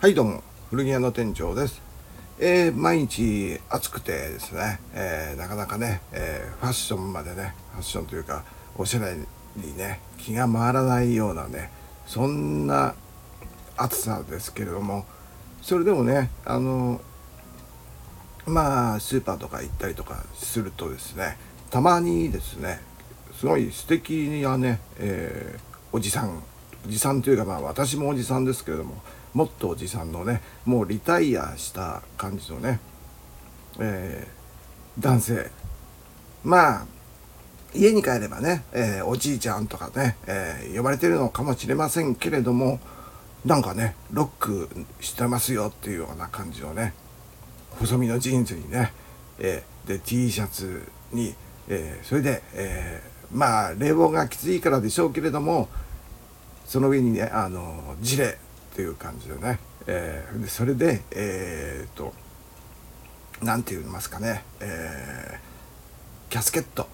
はいどうも古着屋の店長です、えー、毎日暑くてですね、えー、なかなかね、えー、ファッションまでねファッションというかおしゃれにね気が回らないようなねそんな暑さですけれどもそれでもねあのまあスーパーとか行ったりとかするとですねたまにですねすごい素敵なね、えおじさんじさんというかまあ私もおじさんですけれどももっとおじさんのねもうリタイアした感じのね、えー、男性。まあ家に帰ればね、えー、おじいちゃんとかね、えー、呼ばれてるのかもしれませんけれどもなんかねロックしてますよっていうような感じのね細身のジーンズにね、えー、で T シャツに、え、それで、え、まあ冷房がきついからでしょうけれどもその上にねあのジレっていう感じでね、えー、それでえー、っと何て言いますかね、えー、キャスケット、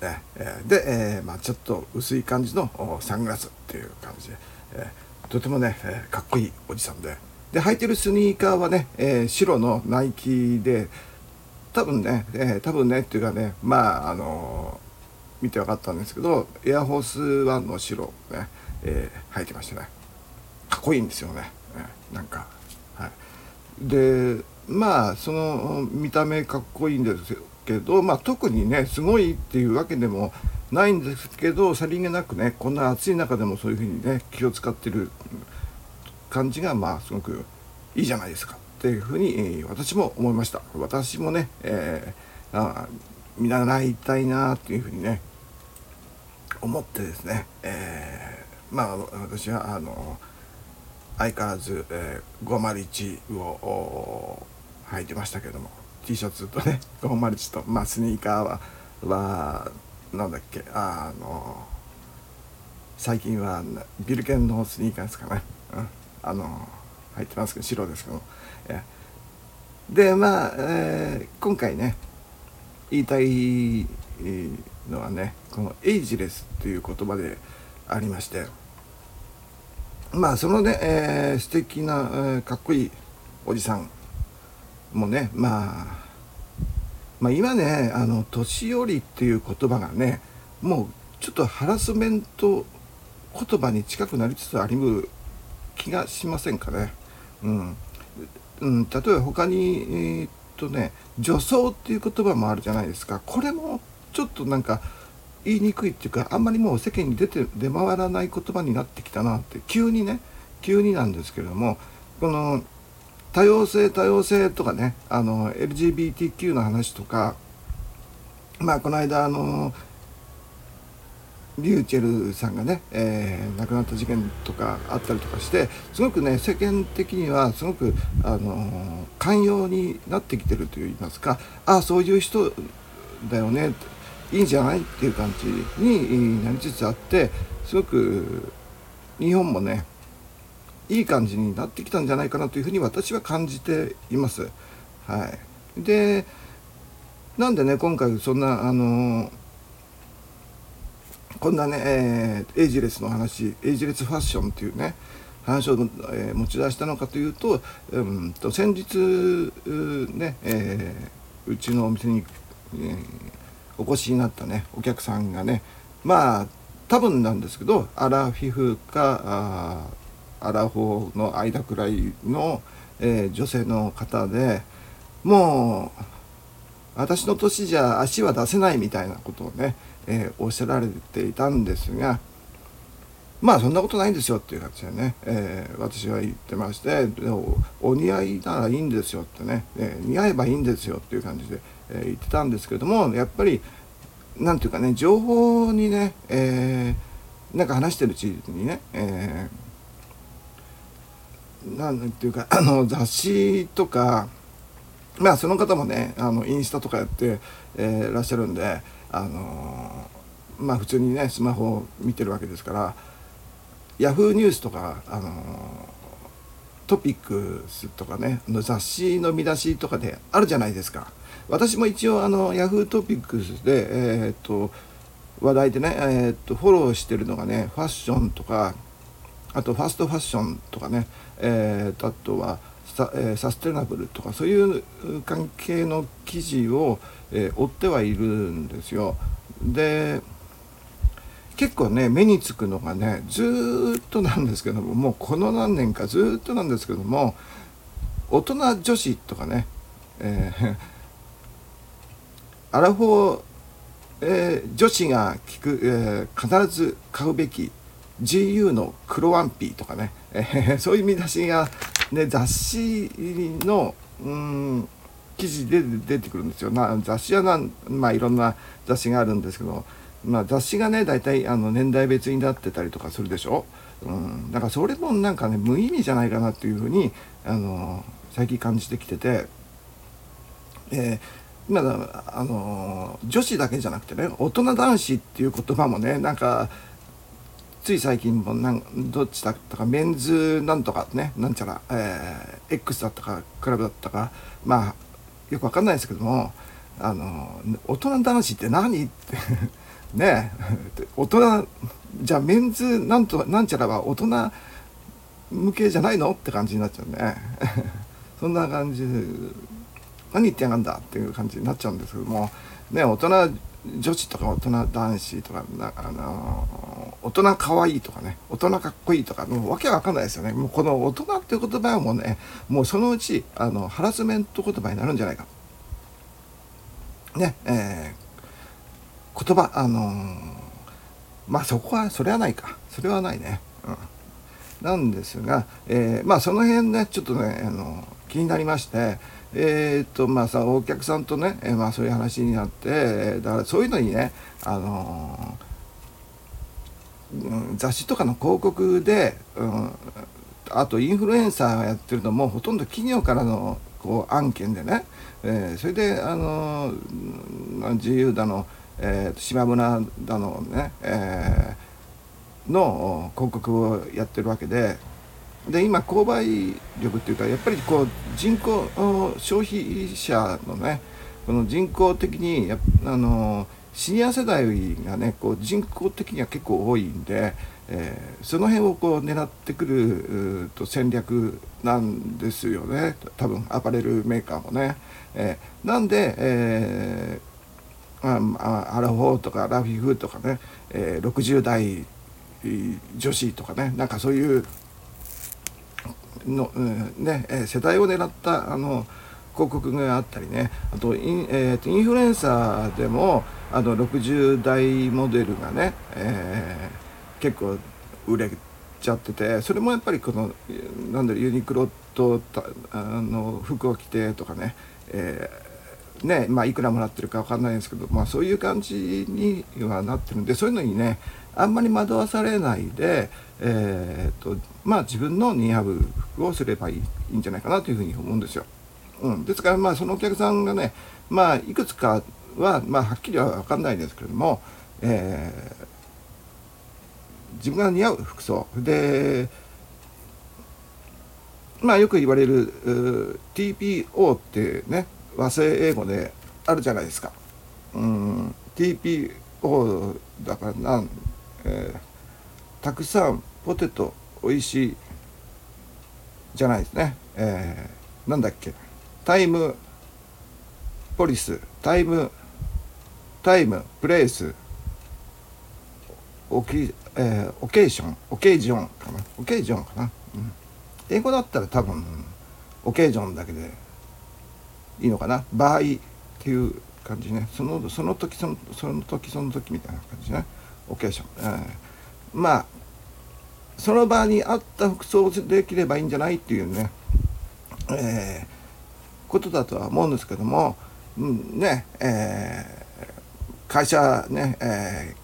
ねえー、で、えーまあ、ちょっと薄い感じのサングラスっていう感じで、えー、とてもね、えー、かっこいいおじさんで。で履いてるスニーカーはね、えー、白のナイキで多分ね、えー、多分ねっていうかねまああのー、見て分かったんですけどエアフォースワンの白ね、えー、履いてましたね。かっこいいんですよね、なんか、はい、でまあその見た目かっこいいんですけど、まあ、特にねすごいっていうわけでもないんですけどさりげなくねこんな暑い中でもそういうふうにね気を使ってる感じがまあすごくいいじゃないですかっていうふうに、えー、私も思いました。私もね、えー、あ見習いたいなっていうふうにね思ってですね、えー、まあ私はあの相変わらず、えー、501を履いてましたけども T シャツとね 501と、まあ、スニーカーははなんだっけあの最近はビルケンのスニーカーですかね、うん、あの入ってますけど白ですけど、えでまあ、えー、今回ね言いたいのはねこのエイジレスっていう言葉でありましてまあそのね、えー、素敵な、えー、かっこいいおじさんもねまあまあ今ねあの年寄りっていう言葉がねもうちょっとハラスメント言葉に近くなりつつありむ気がしませんかね。うん、例えば他にえー、っとね女装っていう言葉もあるじゃないですかこれもちょっとなんか言いにくいっていうかあんまりもう世間に出て出回らない言葉になってきたなって急にね急になんですけれどもこの多様性多様性とかねあの LGBTQ の話とかまあこの間あのリューチェルさんがね、えー、亡くなった事件とかあったりとかしてすごくね世間的にはすごくあの寛容になってきてるといいますかああそういう人だよねいいんじゃない？っていう感じになりつつあってすごく日本もねいい感じになってきたんじゃないかなというふうに私は感じています。はい、でなんでね今回そんなあのこんなね、えー、エイジレスの話エイジレスファッションっていうね話を、えー、持ち出したのかというと,、うんと先日ね、えー、うちのお店に、えーお越しになったねお客さんがね。まあ多分なんですけどアラフィフかアラフォーの間くらいの、えー、女性の方でもう私の年じゃ足は出せないみたいなことをね、えー、おっしゃられていたんですがまあそんなことないんですよっていう感じでね、えー、私は言ってましてお似合いならいいんですよってね、えー、似合えばいいんですよっていう感じで、え言ってたんですけれどもやっぱり何て言うかね情報にね、えー、なんか話してるうちにね、えー、なんていうかあの雑誌とかまあその方もねあのインスタとかやって、えー、らっしゃるんであのまあ普通にねスマホを見てるわけですからヤフーニュースとかあのトピックスとかねの雑誌の見出しとかであるじゃないですか。私も一応あのヤフートピックスで、えー、っと話題でね、えー、っとフォローしてるのがねファッションとかあとファストファッションとかね、えー、あとはサ,、え、サステナブルとかそういう関係の記事を、え、追ってはいるんですよ。で結構ね目につくのがねずっとなんですけどももうこの何年かずっとなんですけども大人女子とかね、えー、アラフォー、えー、女子が聞く、えー、必ず買うべき GU の黒ワンピーとかね、えー、そういう見出しが、ね、雑誌のうん記事で出てくるんですよ。な雑誌はなん、まあ、いろんな雑誌があるんですけど、まあ、雑誌がね大体あの年代別になってたりとかするでしょ、うん、だからそれもなんかね無意味じゃないかなっていうふうにあの最近感じてきてて、えー、今あの女子だけじゃなくてね大人男子っていう言葉もねなんかつい最近もなんどっちだったかメンズなんとかねなんちゃら、えー、X だったかクラブだったかまあよくわかんないですけどもあの大人男子って何？っ てね大人じゃあメンズなんとなんちゃらは大人向けじゃないの？って感じになっちゃうね。そんな感じ何言ってやがんだっていう感じになっちゃうんですけども。ね大人女子とか大人男子とかあの大人可愛いとかね大人かっこいいとかもうわけわかんないですよね。もうこの大人っていう言葉はもうねもうそのうちあのハラスメント言葉になるんじゃないか。ねえー、言葉あのー、まあそこはそれはないか。それはないね。うん。なんですが、えー、まあその辺ねちょっとねあの気になりましてえー、っとまあさお客さんとね、えー、まあそういう話になってだからそういうのにねあのー、雑誌とかの広告で、うん、あとインフルエンサーがやってるのもほとんど企業からのこう案件でね、えー、それであのー、自由だの、えー、島村だのね、えー、の広告をやってるわけでで今購買力っていうかやっぱりこう人口消費者のねこの人口的にやあのシニア世代がねこう人口的には結構多いんで、えー、その辺をこう狙ってくると戦略なんですよね多分アパレルメーカーもね。えー、なんで、えー、あアラフォーとかラフィフとかね、えー、60代女子とかねなんかそういうの、うんね、世代を狙ったあの広告があったりね。あとイン,、えー、とインフルエンサーでもあの60代モデルがね、えー、結構売れちゃっててそれもやっぱりこのなんだろユニクロとあの服を着てとかね、えー、ねまあ、いくらもらってるか分かんないんですけど、まあ、そういう感じにはなってるんでそういうのにねあんまり惑わされないで、えーとまあ、自分の似合うをすればいいいいんじゃないかなというふうに思うんですよ。うん、ですからまあそのお客さんがね、まあ、いくつかは、まあ、はっきりは分かんないですけれども、えー、自分が似合う服装でまあよく言われる TPO ってね和製英語であるじゃないですか。うん TPO だからなんえー、たくさんポテト美味しいじゃないですね、えー、なんだっけ。タイムポリスタイムタイムプレイスオキ、えー、オケーションオケージョンかな。オケージョンかな、うん、英語だったら多分オケージョンだけでいいのかな。場合っていう感じね。そのその時そのその時その時みたいな感じね。オケーション、えー、まあその場に合った服装をできればいいんじゃないっていうね、えー、ことだとは思うんですけども、うん、ね、えー、会社ね、え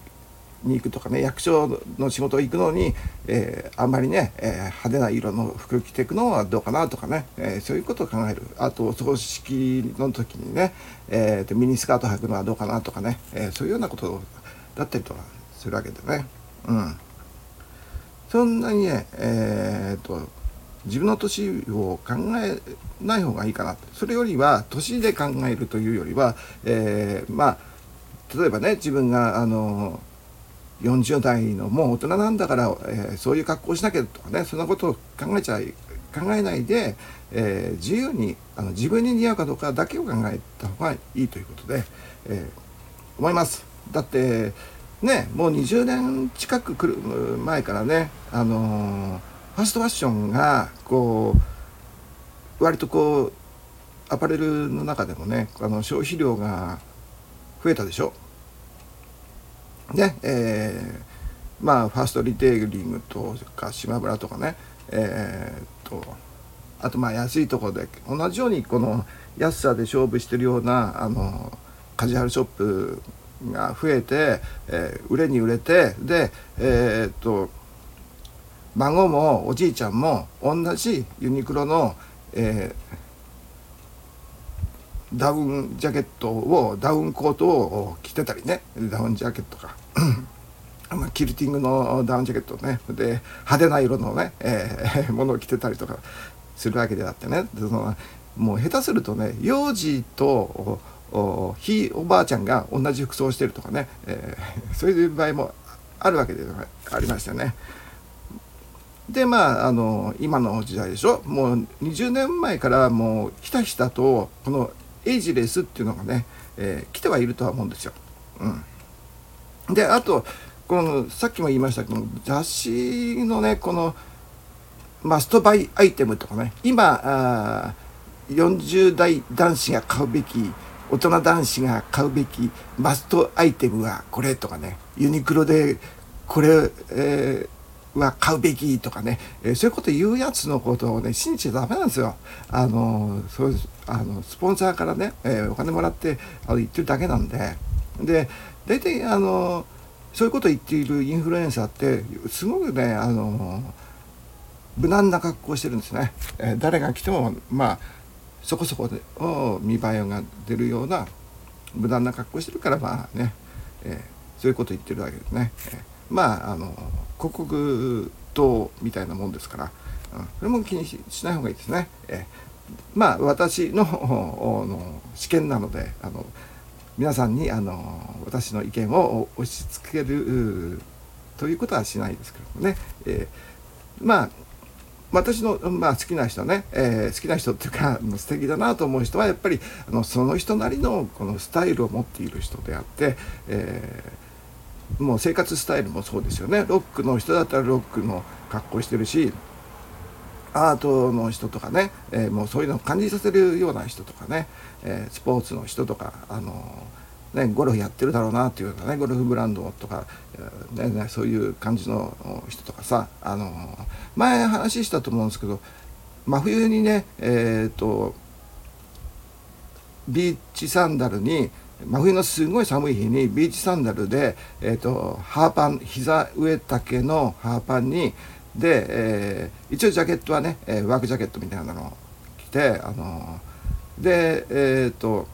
ー、に行くとかね役所の仕事行くのに、えー、あんまりね、えー、派手な色の服着ていくのはどうかなとかね、えー、そういうことを考えるあとお葬式の時にね、えー、ミニスカート履くのはどうかなとかね、えー、そういうようなことだったりとかするわけでね。うん。そんなにね、えー、っと、自分の年を考えない方がいいかなそれよりは年で考えるというよりは、えー、まあ例えばね自分があの40代のもう大人なんだから、えー、そういう格好しなきゃとかねそんなことを考えちゃい考えないで、えー、自由にあの自分に似合うかどうかだけを考えた方がいいということで、えー、思います。だってねもう20年近く来る前からねあのファストファッションがこう割とこうアパレルの中でもねあの消費量が増えたでしょ。で、えー、まあファーストリテイリングとか島村とかねえー、とあとまあ安いところで同じようにこの安さで勝負してるようなあのカジュアルショップが増えて、えー、売れに売れてでえー、っと孫もおじいちゃんも同じユニクロの、えー、ダウンジャケットをダウンコートを着てたりね。ダウンジャケットか。キルティングのダウンジャケットね。で派手な色のね、えー、ものを着てたりとかするわけであってね。そのもう下手するとね幼児とひいおばあちゃんが同じ服装をしてるとかね、えー、そういう場合もあるわけでありましたね。でまああの今の時代でしょ？もう20年前からもうひたひたとこのエイジレスっていうのがね、えー、来てはいるとは思うんですよ。うん、であとこのさっきも言いましたけど雑誌のねこのマストバイアイテムとかね今あ40代男子が買うべき大人男子が買うべきマストアイテムはこれとかねユニクロでこれ、えー、は買うべきとかね、えー、そういうこと言うやつのことをね信じちゃダメなんですよ。あのそうあのスポンサーからね、えー、お金もらってあの言ってるだけなんでで大体あのそういうこと言っているインフルエンサーってすごくねあの無難な格好してるんですね。え誰が来てもまあそこそこで見栄えが出るような無難な格好してるからまあね、えー、そういうこと言ってるわけですね。えー、まああの広告塔みたいなもんですから、うん、それも気にしない方がいいですね。えー、まあ私のの試験なのであの皆さんにあの私の意見を押し付けるということはしないですけどもね、えー、まあ私の、まあ、好きな人ね、えー、好きな人っていうか 素敵だなと思う人はやっぱりあのその人なりのこのスタイルを持っている人であって、えー、もう生活スタイルもそうですよね。ロックの人だったらロックの格好してるしアートの人とかね、えー、もうそういうのを感じさせるような人とかね、えスポーツの人とかあのね、ゴルフやってるだろうなっていうかねゴルフブランドとか、ねね、そういう感じの人とかさあの前話したと思うんですけど真冬にねえっ、ー、とビーチサンダルに真冬のすごい寒い日にビーチサンダルで、えーと、ハーパン膝上丈のハーパンにで、えー、一応ジャケットはね、えー、ワークジャケットみたいなのを着てあのでえっ、ー、と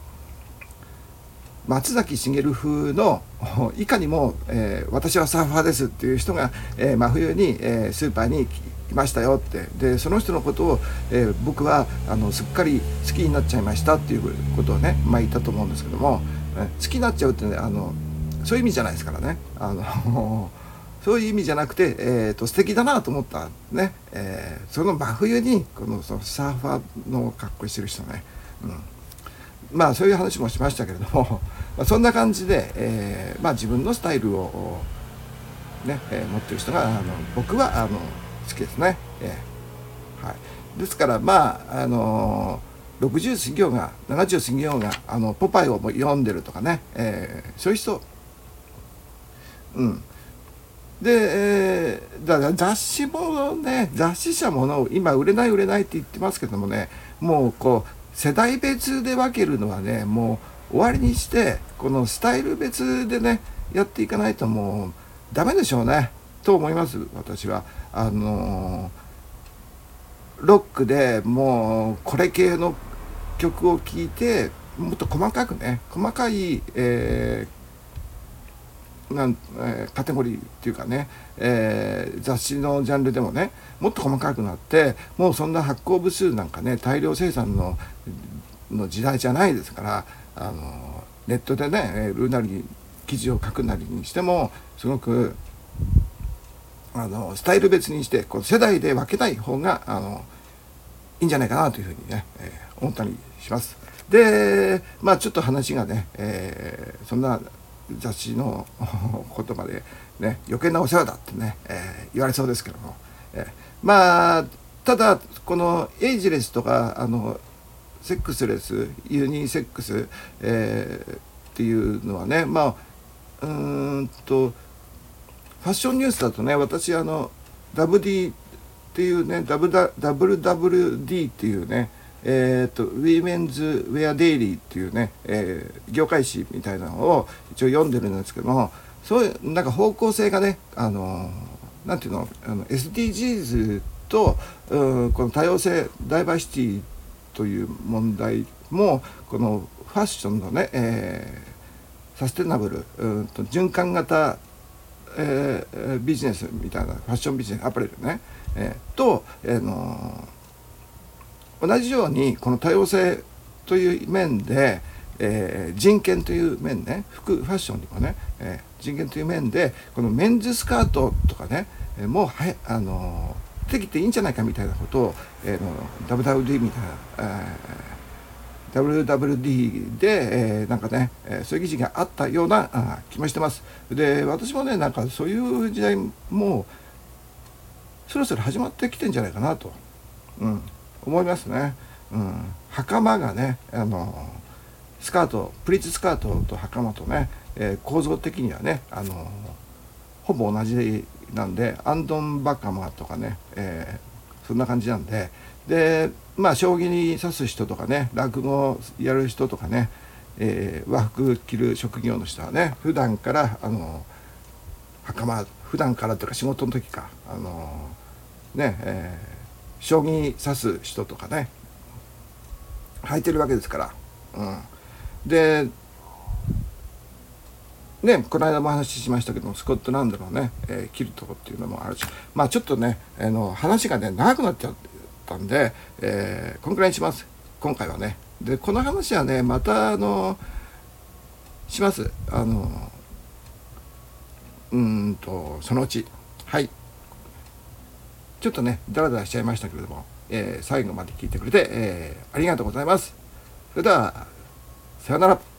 松崎しげる風の いかにも、えー、私はサーファーですっていう人が、えー、真冬に、えー、スーパーに来ましたよって。でその人のことを、え僕はあのすっかり好きになっちゃいましたっていうことをね、まあ、言ったと思うんですけども、え好きになっちゃうってねあのそういう意味じゃないですからね。あの そういう意味じゃなくて、えーと、素敵だなと思ったね、えその真冬にこのそのサーファーの格好してる人ね、うん。まあそういう話もしましたけれども、まあ、そんな感じで、えー、まあ、自分のスタイルをね、えー、持ってる人があの僕はあの好きですね。えー、はい、ですからまああの60過ぎようが70過ぎようがあのポパイを読んでるとかね、えー、そういう人。うん。で、えー、だから雑誌もね雑誌社もの今売れない売れないって言ってますけどもねもうこう世代別で分けるのはねもう終わりにしてこのスタイル別でねやっていかないともうダメでしょうねと思います私は。あのロックでもうこれ系の曲を聴いてもっと細かくね細かい、えなん、えー、カテゴリーっていうかね、えー、雑誌のジャンルでもねもっと細かくなってもうそんな発行部数なんかね大量生産のの時代じゃないですからあのネットでね売るなり記事を書くなりにしてもすごくあのスタイル別にしてこう世代で分けない方があのいいんじゃないかなというふうにね、えー、思ったりします。でまあちょっと話がね、えー、そんな雑誌の 言葉でね余計なお世話だってね、えー、言われそうですけども、えー、まあただこのエイジレスとかあのセックスレスユニセックス、えー、っていうのはねまあうんとファッションニュースだとね私あの WD っていうね WWD っていうねえーと、 Women's Wear Daily っていうね、えー、業界誌みたいなのを一応読んでるんですけどもそういうなんか方向性がねあのなんていうのあの SDGs とうんこの多様性ダイバーシティという問題もこのファッションのね、えー、サステナブルうんと循環型、えー、ビジネスみたいなファッションビジネスアパレルね、えー、と、えー、の同じようにこの多様性という面で、えー、人権という面ね服ファッションにもね、えー、人権という面でこのメンズスカートとかね、えー、もうはあのー、できていいんじゃないかみたいなことを、えー、の WWD みたいな、えー、WWD で、えー、なんかね、えー、そういう記事があったようなあ気もしてます。で私もねなんかそういう時代もそろそろ始まってきてんじゃないかなと。うん思いますね。うん、袴がねあのスカートプリーツスカートと袴とね、えー、構造的にはねあのほぼ同じなんでアンドンバカマとかね、えー、そんな感じなんででまあ将棋に指す人とかね落語やる人とかね、えー、和服着る職業の人はね普段からあの袴普段からというか仕事の時かあのねえー将棋指す人とかね。履いてるわけですから。うん、でね、この間も話しましたけどもスコットランドのね、えー、キルトっていうのもあるしまあちょっとねあの話がね長くなっちゃったんで、えー、このくらいにします。今回はね。でこの話はねまたあのします。あのうんとそのうち。はい。ちょっとね、ダラダラしちゃいましたけれども、えー、最後まで聞いてくれて、えー、ありがとうございます。それでは、さようなら。